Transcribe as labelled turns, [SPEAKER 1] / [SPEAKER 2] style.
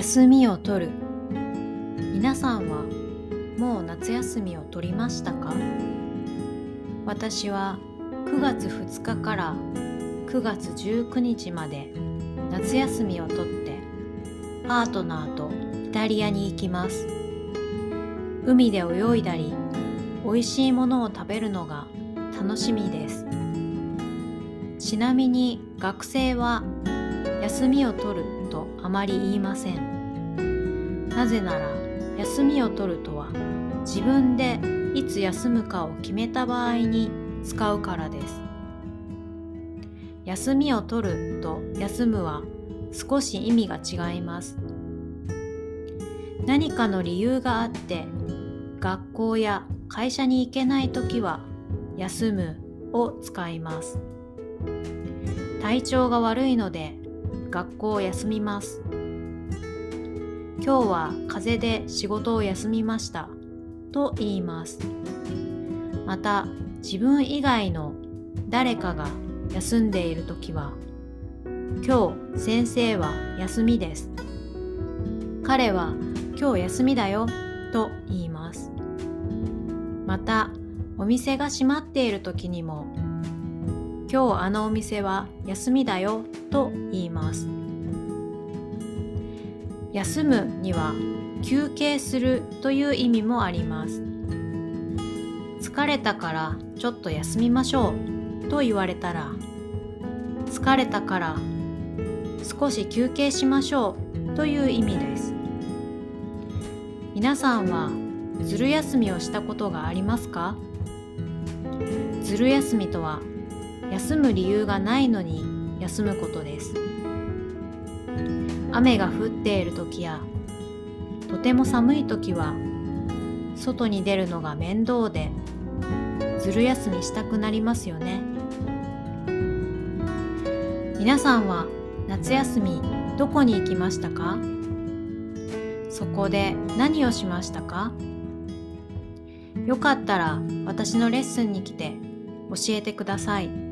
[SPEAKER 1] 休みを取る。皆さんはもう夏休みを取りましたか？私は9月2日から9月19日まで夏休みを取ってパートナーとイタリアに行きます。海で泳いだり美味しいものを食べるのが楽しみです。ちなみに学生は休みを取る。まり言いません。なぜなら休みを取るとは自分でいつ休むかを決めた場合に使うからです。休みを取ると休むは少し意味が違います。何かの理由があって学校や会社に行けない時は休むを使います。体調が悪いので学校を休みます。今日は風邪で仕事を休みました。と言います。また自分以外の誰かが休んでいる時は今日先生は休みです。彼は今日休みだよ。と言います。またお店が閉まっている時にも今日あのお店は休みだよと言います。休むには休憩するという意味もあります。疲れたからちょっと休みましょうと言われたら疲れたから少し休憩しましょうという意味です。皆さんはずる休みをしたことがありますか？ずる休みとは休む理由がないのに休むことです。雨が降っている時やとても寒い時は外に出るのが面倒でずる休みしたくなりますよね。皆さんは夏休みどこに行きましたか？そこで何をしましたか？よかったら私のレッスンに来て教えてください。